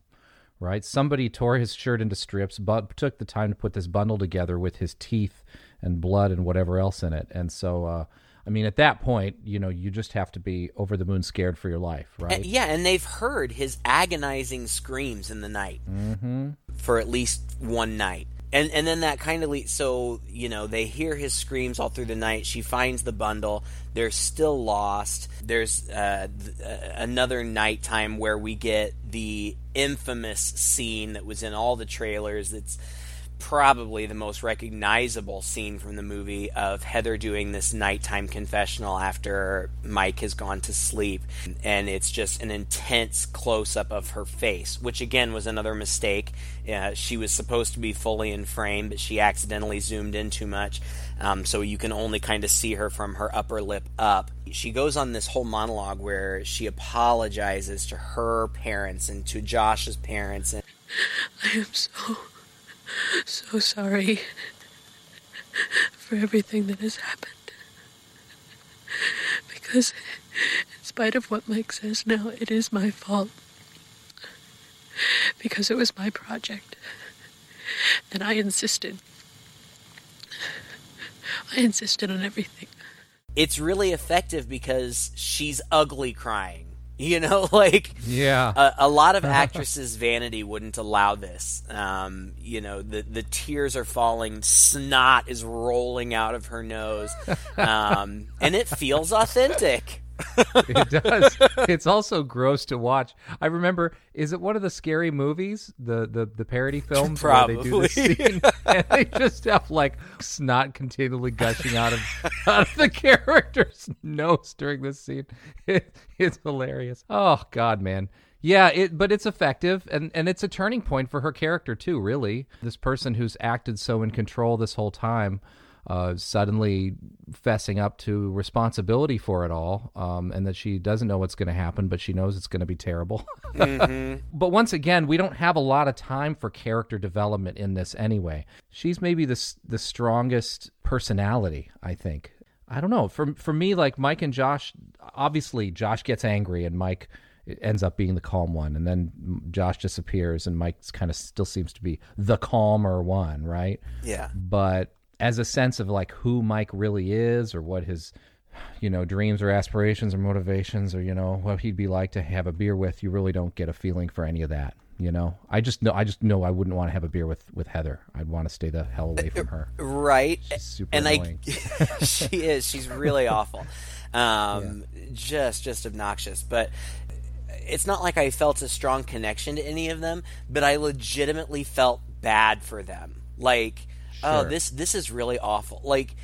right? Somebody tore his shirt into strips, but took the time to put this bundle together with his teeth and blood and whatever else in it. And so, uh, I mean, at that point, you know, you just have to be over the moon scared for your life, right? And, yeah, and they've heard his agonizing screams in the night mm-hmm. for at least one night and and then that kind of leads so you know they hear his screams all through the night she finds the bundle they're still lost there's uh, th- uh, another nighttime where we get the infamous scene that was in all the trailers that's probably the most recognizable scene from the movie of Heather doing this nighttime confessional after Mike has gone to sleep. And it's just an intense close up of her face, which again was another mistake. Uh, she was supposed to be fully in frame, but she accidentally zoomed in too much. Um, so you can only kind of see her from her upper lip up. She goes on this whole monologue where she apologizes to her parents and to Josh's parents. And (laughs) I am so so sorry for everything that has happened. Because, in spite of what Mike says now, it is my fault. Because it was my project. And I insisted. I insisted on everything. It's really effective because she's ugly crying. (laughs) You know, like yeah, a, a lot of (laughs) actresses' vanity wouldn't allow this. Um, you know, the the tears are falling, snot is rolling out of her nose, (laughs) um, and it feels authentic. (laughs) it does. It's also gross to watch. I remember. Is it one of the scary movies, the the, the parody (laughs) films Probably. where they do this scene (laughs) and they just have like snot continually gushing out of out of the character's nose during this scene? It, it's hilarious. Oh God, man. Yeah, it but it's effective and and it's a turning point for her character too. Really, this person who's acted so in control this whole time uh, suddenly fessing up to responsibility for it all, um, and that she doesn't know what's going to happen, but she knows it's going to be terrible. (laughs) mm-hmm. But once again, we don't have a lot of time for character development in this anyway. She's maybe the the strongest personality, I think. I don't know. For for me, like Mike and Josh, obviously Josh gets angry and Mike ends up being the calm one, and then Josh disappears and Mike kind of still seems to be the calmer one, right? Yeah. But as a sense of like who Mike really is or what his you know dreams or aspirations or motivations or you know what he'd be like to have a beer with you really don't get a feeling for any of that you know? I just know i just know i wouldn't want to have a beer with with heather. I'd want to stay the hell away from her. (laughs) Right. She's super and annoying. i (laughs) she is. She's really awful. Um yeah. just just obnoxious. But it's not like I felt a strong connection to any of them, but I legitimately felt bad for them. Like, oh, this this is really awful. Like,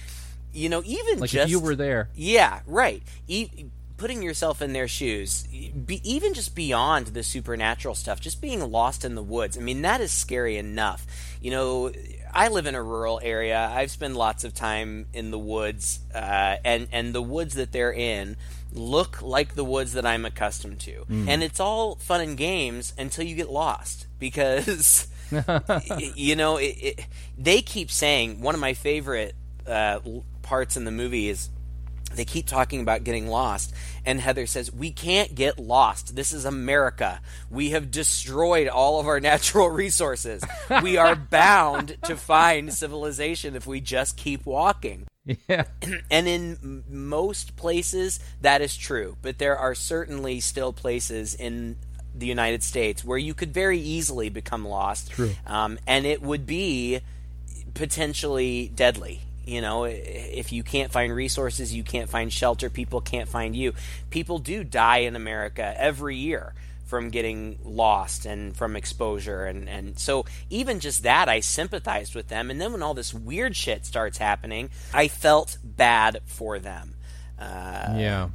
you know, even Like just if you were there. yeah, right. E- putting yourself in their shoes, be- even just beyond the supernatural stuff, just being lost in the woods. I mean, that is scary enough. You know, I live in a rural area. I've spent lots of time in the woods, uh, and and the woods that they're in look like the woods that I'm accustomed to, and it's all fun and games until you get lost because. (laughs) you know, it, it, they keep saying one of my favorite uh, parts in the movie is they keep talking about getting lost and heather says we can't get lost. This is america. We have destroyed all of our (laughs) natural resources. We are bound to find civilization if we just keep walking. Yeah. (clears throat) and in most places that is true but there are certainly still places in the united states where you could very easily become lost True. um, and it would be potentially deadly you know if you can't find resources you can't find shelter people can't find you people do die in america every year from getting lost and from exposure and, and so even just that i sympathized with them and then when all this weird shit starts happening i felt bad for them uh, yeah.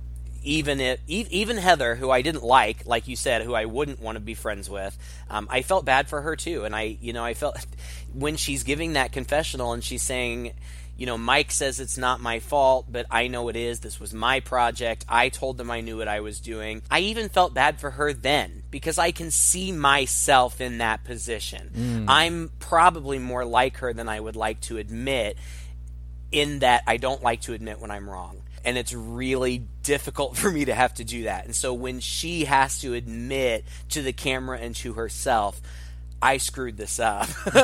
Even if e- even Heather, who I didn't like, like you said, who I wouldn't want to be friends with, um, I felt bad for her too. And I, you know, I felt (laughs) when she's giving that confessional and she's saying, you know, Mike says it's not my fault, but I know it is. This was my project. I told them I knew what I was doing. I even felt bad for her then because I can see myself in that position. I'm probably more like her than I would like to admit in that I don't like to admit when I'm wrong. And it's really difficult (laughs) for me to have to do that. And so when she has to admit to the camera and to herself, I screwed this up. (laughs)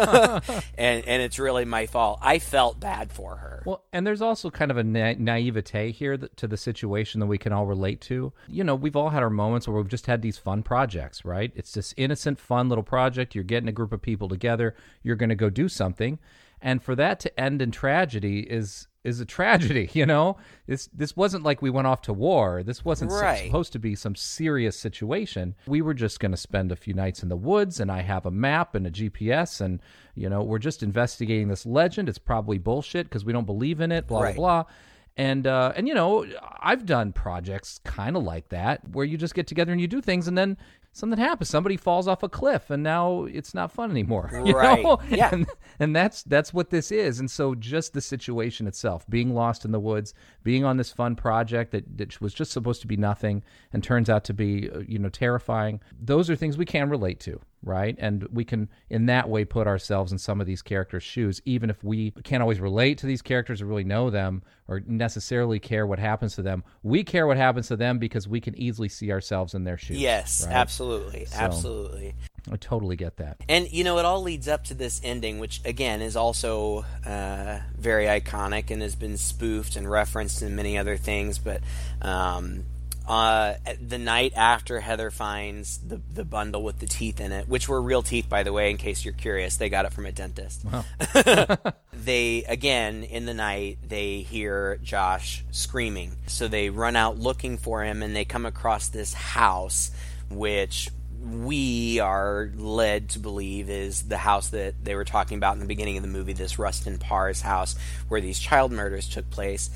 and and it's really my fault. I felt bad for her. Well, and there's also kind of a na- naivete here that, to the situation that we can all relate to. You know, we've all had our moments where we've just had these fun projects, right? It's this innocent, fun little project. You're getting a group of people together. You're going to go do something, and for that to end in tragedy is is a tragedy. (laughs) You know, this this wasn't like we went off to war. This wasn't Right. supposed to be some serious situation. We were just going to spend a few nights in the woods, and I have a map and a GPS, and you know, we're just investigating this legend. It's probably bullshit because we don't believe in it. Blah Right. blah blah. And uh, and you know, I've done projects kind of like that where you just get together and you do things, and then something happens. Somebody falls off a cliff, and now it's not fun anymore. (laughs) Right. know? Yeah. And, and that's that's what this is. And so, just the situation itself, being lost in the woods, being on this fun project that, that was just supposed to be nothing and turns out to be, uh, you know, terrifying. Those are things we can relate to, right? And we can, in that way, put ourselves in some of these characters' shoes, even if we can't always relate to these characters or really know them or necessarily care what happens to them. We care what happens to them because we can easily see ourselves in their shoes. Yes, right? absolutely. Absolutely. I totally get that. And you know, it all leads up to this ending, which again is also uh, very iconic and has been spoofed and referenced in many other things. But um, uh, the night after Heather finds the the bundle with the teeth in it, which were real teeth, by the way, in case you're curious, they got it from a dentist. (laughs) they again in the night they hear Josh screaming, so they run out looking for him, and they come across this house, which we are led to believe is the house that they were talking about in the beginning of the movie, this Rustin Parr's house where these child murders took place.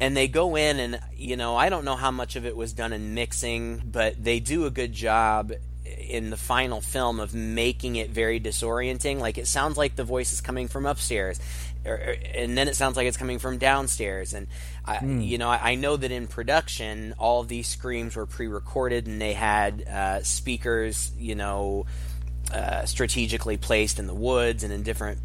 And they go in, and you know, I don't know how much of it was done in mixing, but they do a good job in the final film of making it very disorienting. Like it sounds like the voice is coming from upstairs, or, and then it sounds like it's coming from downstairs. And I, you know, I, I know that in production, all of these screams were pre-recorded, and they had uh, speakers, you know, uh, strategically placed in the woods and in different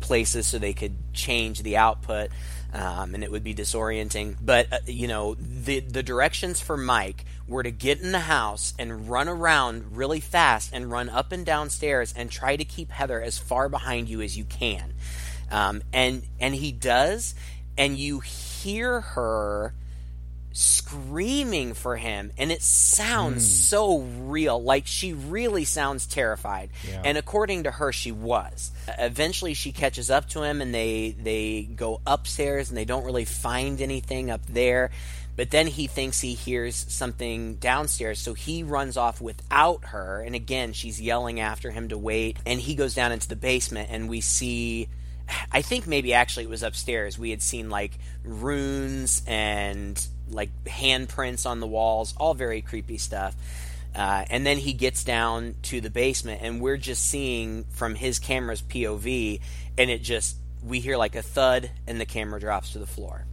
places so they could change the output um, and it would be disorienting. But uh, you know the the directions for Mike were to get in the house and run around really fast and run up and down stairs and try to keep Heather as far behind you as you can. Um, and and he does. And you hear her screaming for him and it sounds hmm. so real like she really sounds terrified and according to her she was eventually she catches up to him and they they go upstairs and they don't really find anything up there But then he thinks he hears something downstairs, so he runs off without her. And again, she's yelling after him to wait. And he goes down into the basement, and we see. I think maybe actually it was upstairs. We had seen like runes and like handprints on the walls, all very creepy stuff. Uh, and then he gets down to the basement, and we're just seeing from his camera's POV, and it just we hear like a thud, and the camera drops to the floor.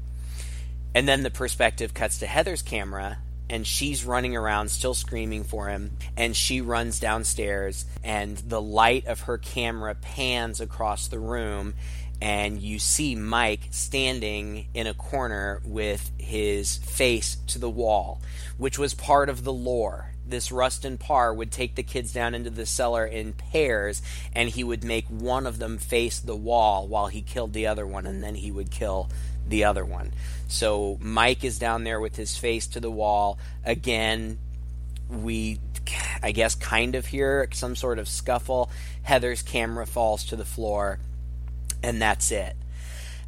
And then the perspective cuts to Heather's camera, and she's running around still screaming for him. And she runs downstairs, and the light of her camera pans across the room, and you see Mike standing in a corner with his face to the wall, which was part of the lore. This Rustin Parr would take the kids down into the cellar in pairs, and he would make one of them face the wall while he killed the other one, and then he would kill the other one. So Mike is down there with his face to the wall. Again, we, I guess, kind of hear some sort of scuffle. Heather's camera falls to the floor, and that's it.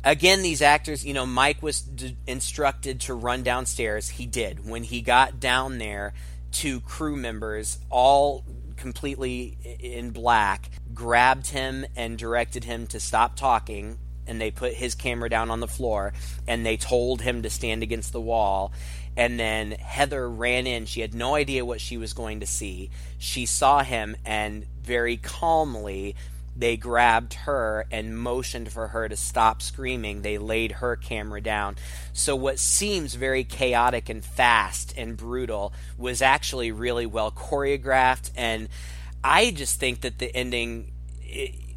Again, these actors, you know, Mike was d- instructed to run downstairs. He did. When he got down there, two crew members, all completely in black, grabbed him and directed him to stop talking and they put his camera down on the floor and they told him to stand against the wall and then Heather ran in she had no idea what she was going to see she saw him and very calmly they grabbed her and motioned for her to stop screaming. They laid her camera down. So, what seems very chaotic and fast and brutal was actually really well choreographed. And I just think that the ending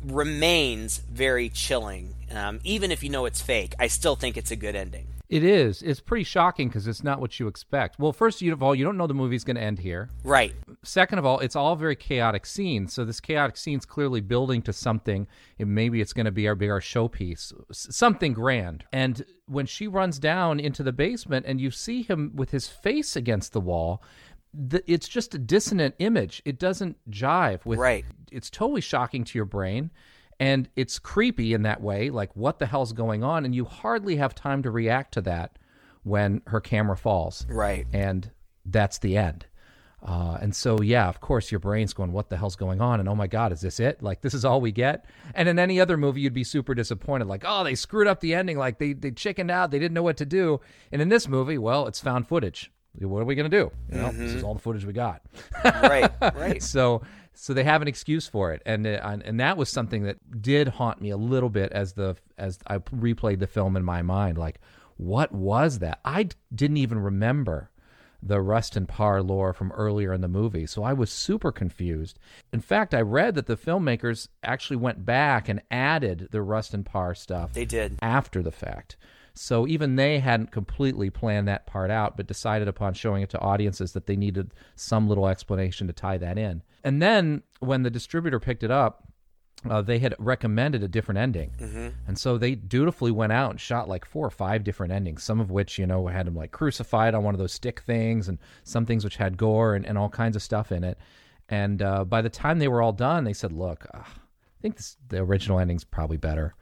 remains very chilling. Um, even if you know it's fake, I still think it's a good ending. It is. It's pretty shocking because it's not what you expect. Well, first of all, you don't know the movie's going to end here. Right. Second of all, it's all very chaotic scenes. So this chaotic scene's clearly building to something. And maybe it's going to be our be our showpiece, something grand. And when she runs down into the basement and you see him with his face against the wall, the, it's just a dissonant image. It doesn't jive with. Right. It's totally shocking to your brain and it's creepy in that way like what the hell's going on? And you hardly have time to react to that when her camera falls. Right. And that's the end. Uh, and so yeah of course your brain's going what the hell's going on? And oh my god is this it? Like this is all we get? And in any other movie you'd be super disappointed. Like oh they screwed up the ending. Like they, they chickened out. They didn't know what to do. And in this movie well it's found footage what are we going to do you know mm-hmm. this is mm-hmm. all the footage we got right right (laughs) so so they have an excuse for it, and uh, and that was something that did haunt me a little bit as the as I replayed the film in my mind. Like, what was that? I didn't even remember the Rustin Parr lore from earlier in the movie, so I was super confused. In fact, I read that the filmmakers actually went back and added the Rustin Parr stuff. They did after the fact. So even they hadn't completely planned that part out, but decided upon showing it to audiences that they needed some little explanation to tie that in. And then when the distributor picked it up, uh, they had recommended a different ending. Mm-hmm. And so they dutifully went out and shot like four or five different endings, some of which, you know, had him like crucified on one of those stick things, and some things which had gore and, and all kinds of stuff in it. And uh, by the time they were all done, they said, look, uh, I think this, the original ending's probably better.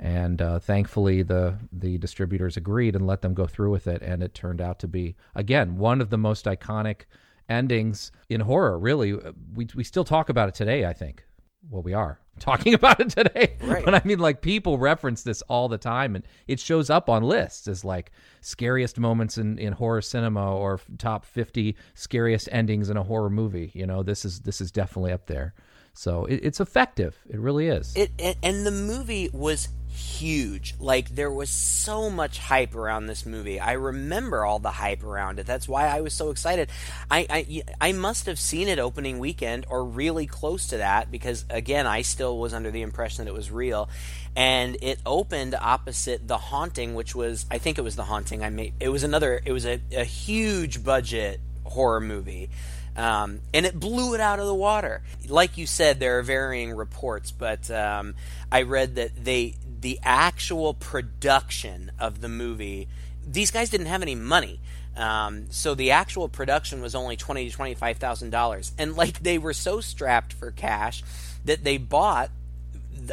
And uh, thankfully, the the distributors agreed and let them go through with it, and it turned out to be again one of the most iconic endings in horror. Really, we we still talk about it today. I think. Well, we are (laughs) talking about it today, right. but I mean, like people reference this all the time, and it shows up on lists as like scariest moments in, in horror cinema or top fifty scariest endings in a horror movie. You know, this is this is definitely up there. So it, it's effective. It really is. It and, and the movie was huge. Like there was so much hype around this movie. I remember all the hype around it. That's why I was so excited. I I, I must have seen it opening weekend or really close to that because again, I still was under the impression that it was real. And it opened opposite The Haunting, which was I think it was The Haunting. I made it was another it was a, a huge budget horror movie. Um, and it blew it out of the water. Like you said, there are varying reports, but um, I read that they the actual production of the movie, these guys didn't have any money. Um, so the actual production was only twenty to twenty five thousand dollars, and like they were so strapped for cash that they bought,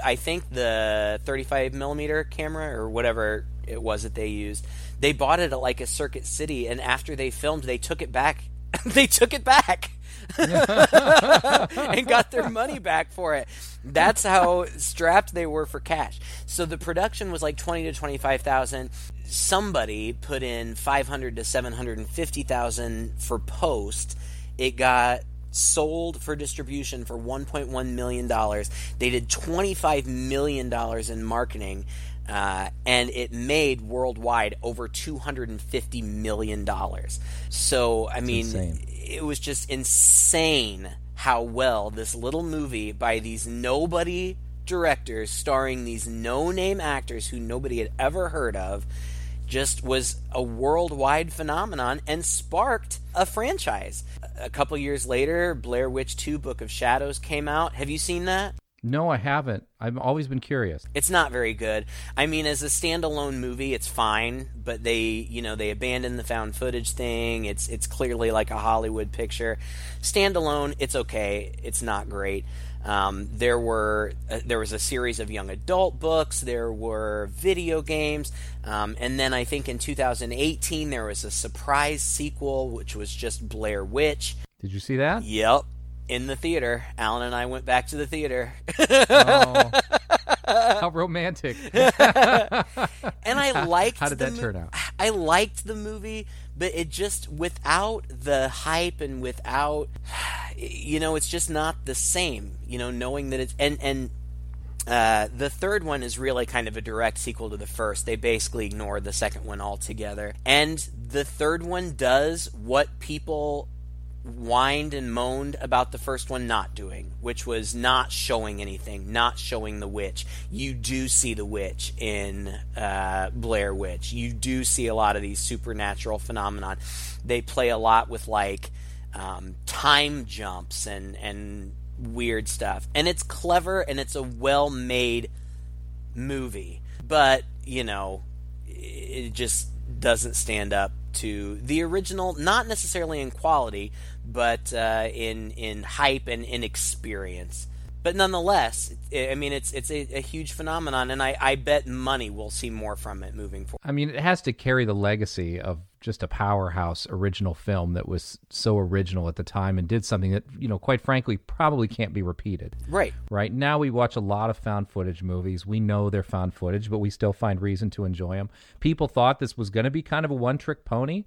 I think the thirty five millimeter camera or whatever it was that they used. They bought it at like a Circuit City, and after they filmed, they took it back. (laughs) they took it back. (laughs) and got their money back for it. That's how strapped they were for cash. So the production was like twenty to twenty five thousand. Somebody put in five hundred to seven hundred and fifty thousand for post. It got sold for distribution for 1.1 million dollars. They did 25 million dollars in marketing. Uh, and it made worldwide over 250 million dollars. So I mean, it was just insane how well this little movie by these nobody directors, starring these no-name actors who nobody had ever heard of, just was a worldwide phenomenon and sparked a franchise. A couple years later, Blair Witch 2 Book of Shadows came out. Have you seen that? No, I haven't. I've always been curious. It's not very good. I mean, as a standalone movie, it's fine, but they, you know, they abandoned the found footage thing. It's it's clearly like a Hollywood picture. Standalone, it's okay. It's not great. Um, there were uh, there was a series of young adult books. There were video games, um, and then I think in 2018 there was a surprise sequel, which was just Blair Witch. Did you see that? Yep, in the theater. Alan and I went back to the theater. Oh, how romantic! (laughs) and I liked. How did that mo- turn out? I liked the movie, but it just without the hype and without, (sighs) you know, it's just not the same. You know, knowing that it's and and. Uh, the third one is really kind of a direct sequel to the first. They basically ignored the second one altogether. And the third one does what people whined and moaned about the first one not doing, which was not showing anything, not showing the witch. You do see the witch in uh, Blair Witch. You do see a lot of these supernatural phenomenon. They play a lot with like um, time jumps and and weird stuff, and it's clever and it's a well made movie, but you know, it just doesn't stand up to the original. Not necessarily in quality, but uh, in in hype and in experience. But nonetheless, I mean, it's it's a, a huge phenomenon, and I, I bet money we'll see more from it moving forward. I mean, it has to carry the legacy of just a powerhouse original film that was so original at the time and did something that, you know, quite frankly, probably can't be repeated. Right. Right now, we watch a lot of found footage movies. We know they're found footage, but we still find reason to enjoy them. People thought this was going to be kind of a one trick pony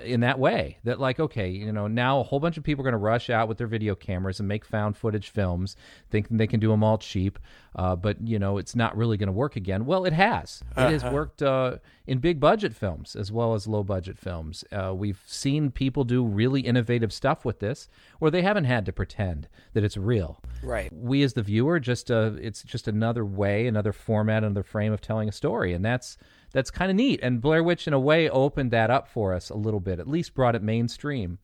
in that way that like okay you know now a whole bunch of people are going to rush out with their video cameras and make found footage films thinking they can do them all cheap uh, but you know it's not really going to work again. Well it has. It has worked uh, in big budget films as well as low budget films. Uh, we've seen people do really innovative stuff with this where they haven't had to pretend that it's real. Right. we as the viewer just uh, it's just another way another format another frame of telling a story and that's that's kind of neat. And blair witch in a way opened that up for us a little bit at least brought it mainstream.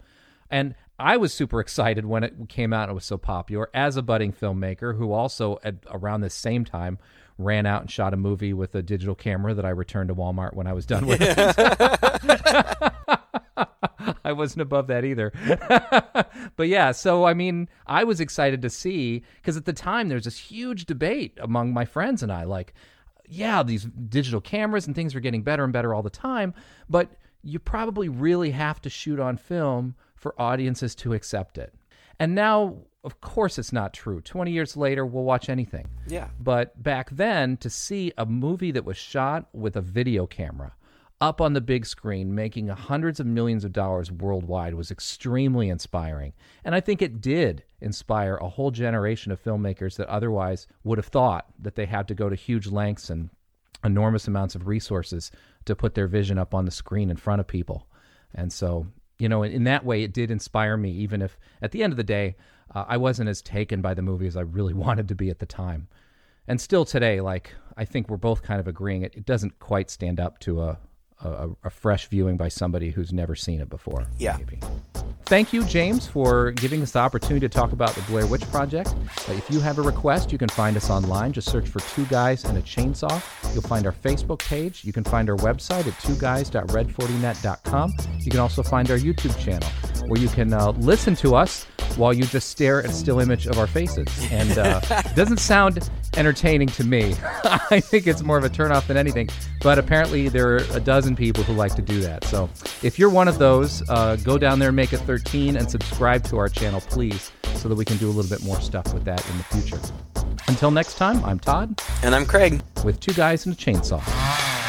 And i was super excited when it came out and it was so popular as a budding filmmaker who also at around the same time ran out and shot a movie with a digital camera that i returned to walmart when i was done with. It (laughs) I wasn't above that either. (laughs) but yeah, so I mean, I was excited to see because at the time there's this huge debate among my friends and I like, yeah, these digital cameras and things are getting better and better all the time, but you probably really have to shoot on film for audiences to accept it. And now, of course, it's not true. 20 years later, we'll watch anything. Yeah. But back then, to see a movie that was shot with a video camera up on the big screen, making hundreds of millions of dollars worldwide, was extremely inspiring. And I think it did inspire a whole generation of filmmakers that otherwise would have thought that they had to go to huge lengths and enormous amounts of resources to put their vision up on the screen in front of people. And so, you know, in, in that way, it did inspire me, even if at the end of the day, uh, I wasn't as taken by the movie as I really (laughs) wanted to be at the time. And still today, like, I think we're both kind of agreeing it, it doesn't quite stand up to a, a, a fresh viewing by somebody who's never seen it before. Yeah. Maybe. Thank you, James, for giving us the opportunity to talk about the Blair Witch Project. Uh, if you have a request, you can find us online. Just search for Two Guys and a Chainsaw. You'll find our Facebook page. You can find our website at twoguys.red40net.com. You can also find our YouTube channel where you can uh, listen to us while you just stare at a still image of our faces. And uh, it (laughs) doesn't sound entertaining to me. (laughs) I think it's more of a turnoff than anything. But apparently, there are a dozen people who like to do that. So if you're one of those, uh, go down there, make it 13, and subscribe to our channel, please, so that we can do a little bit more stuff with that in the future. Until next time, I'm Todd. And I'm Craig. With two guys and a chainsaw.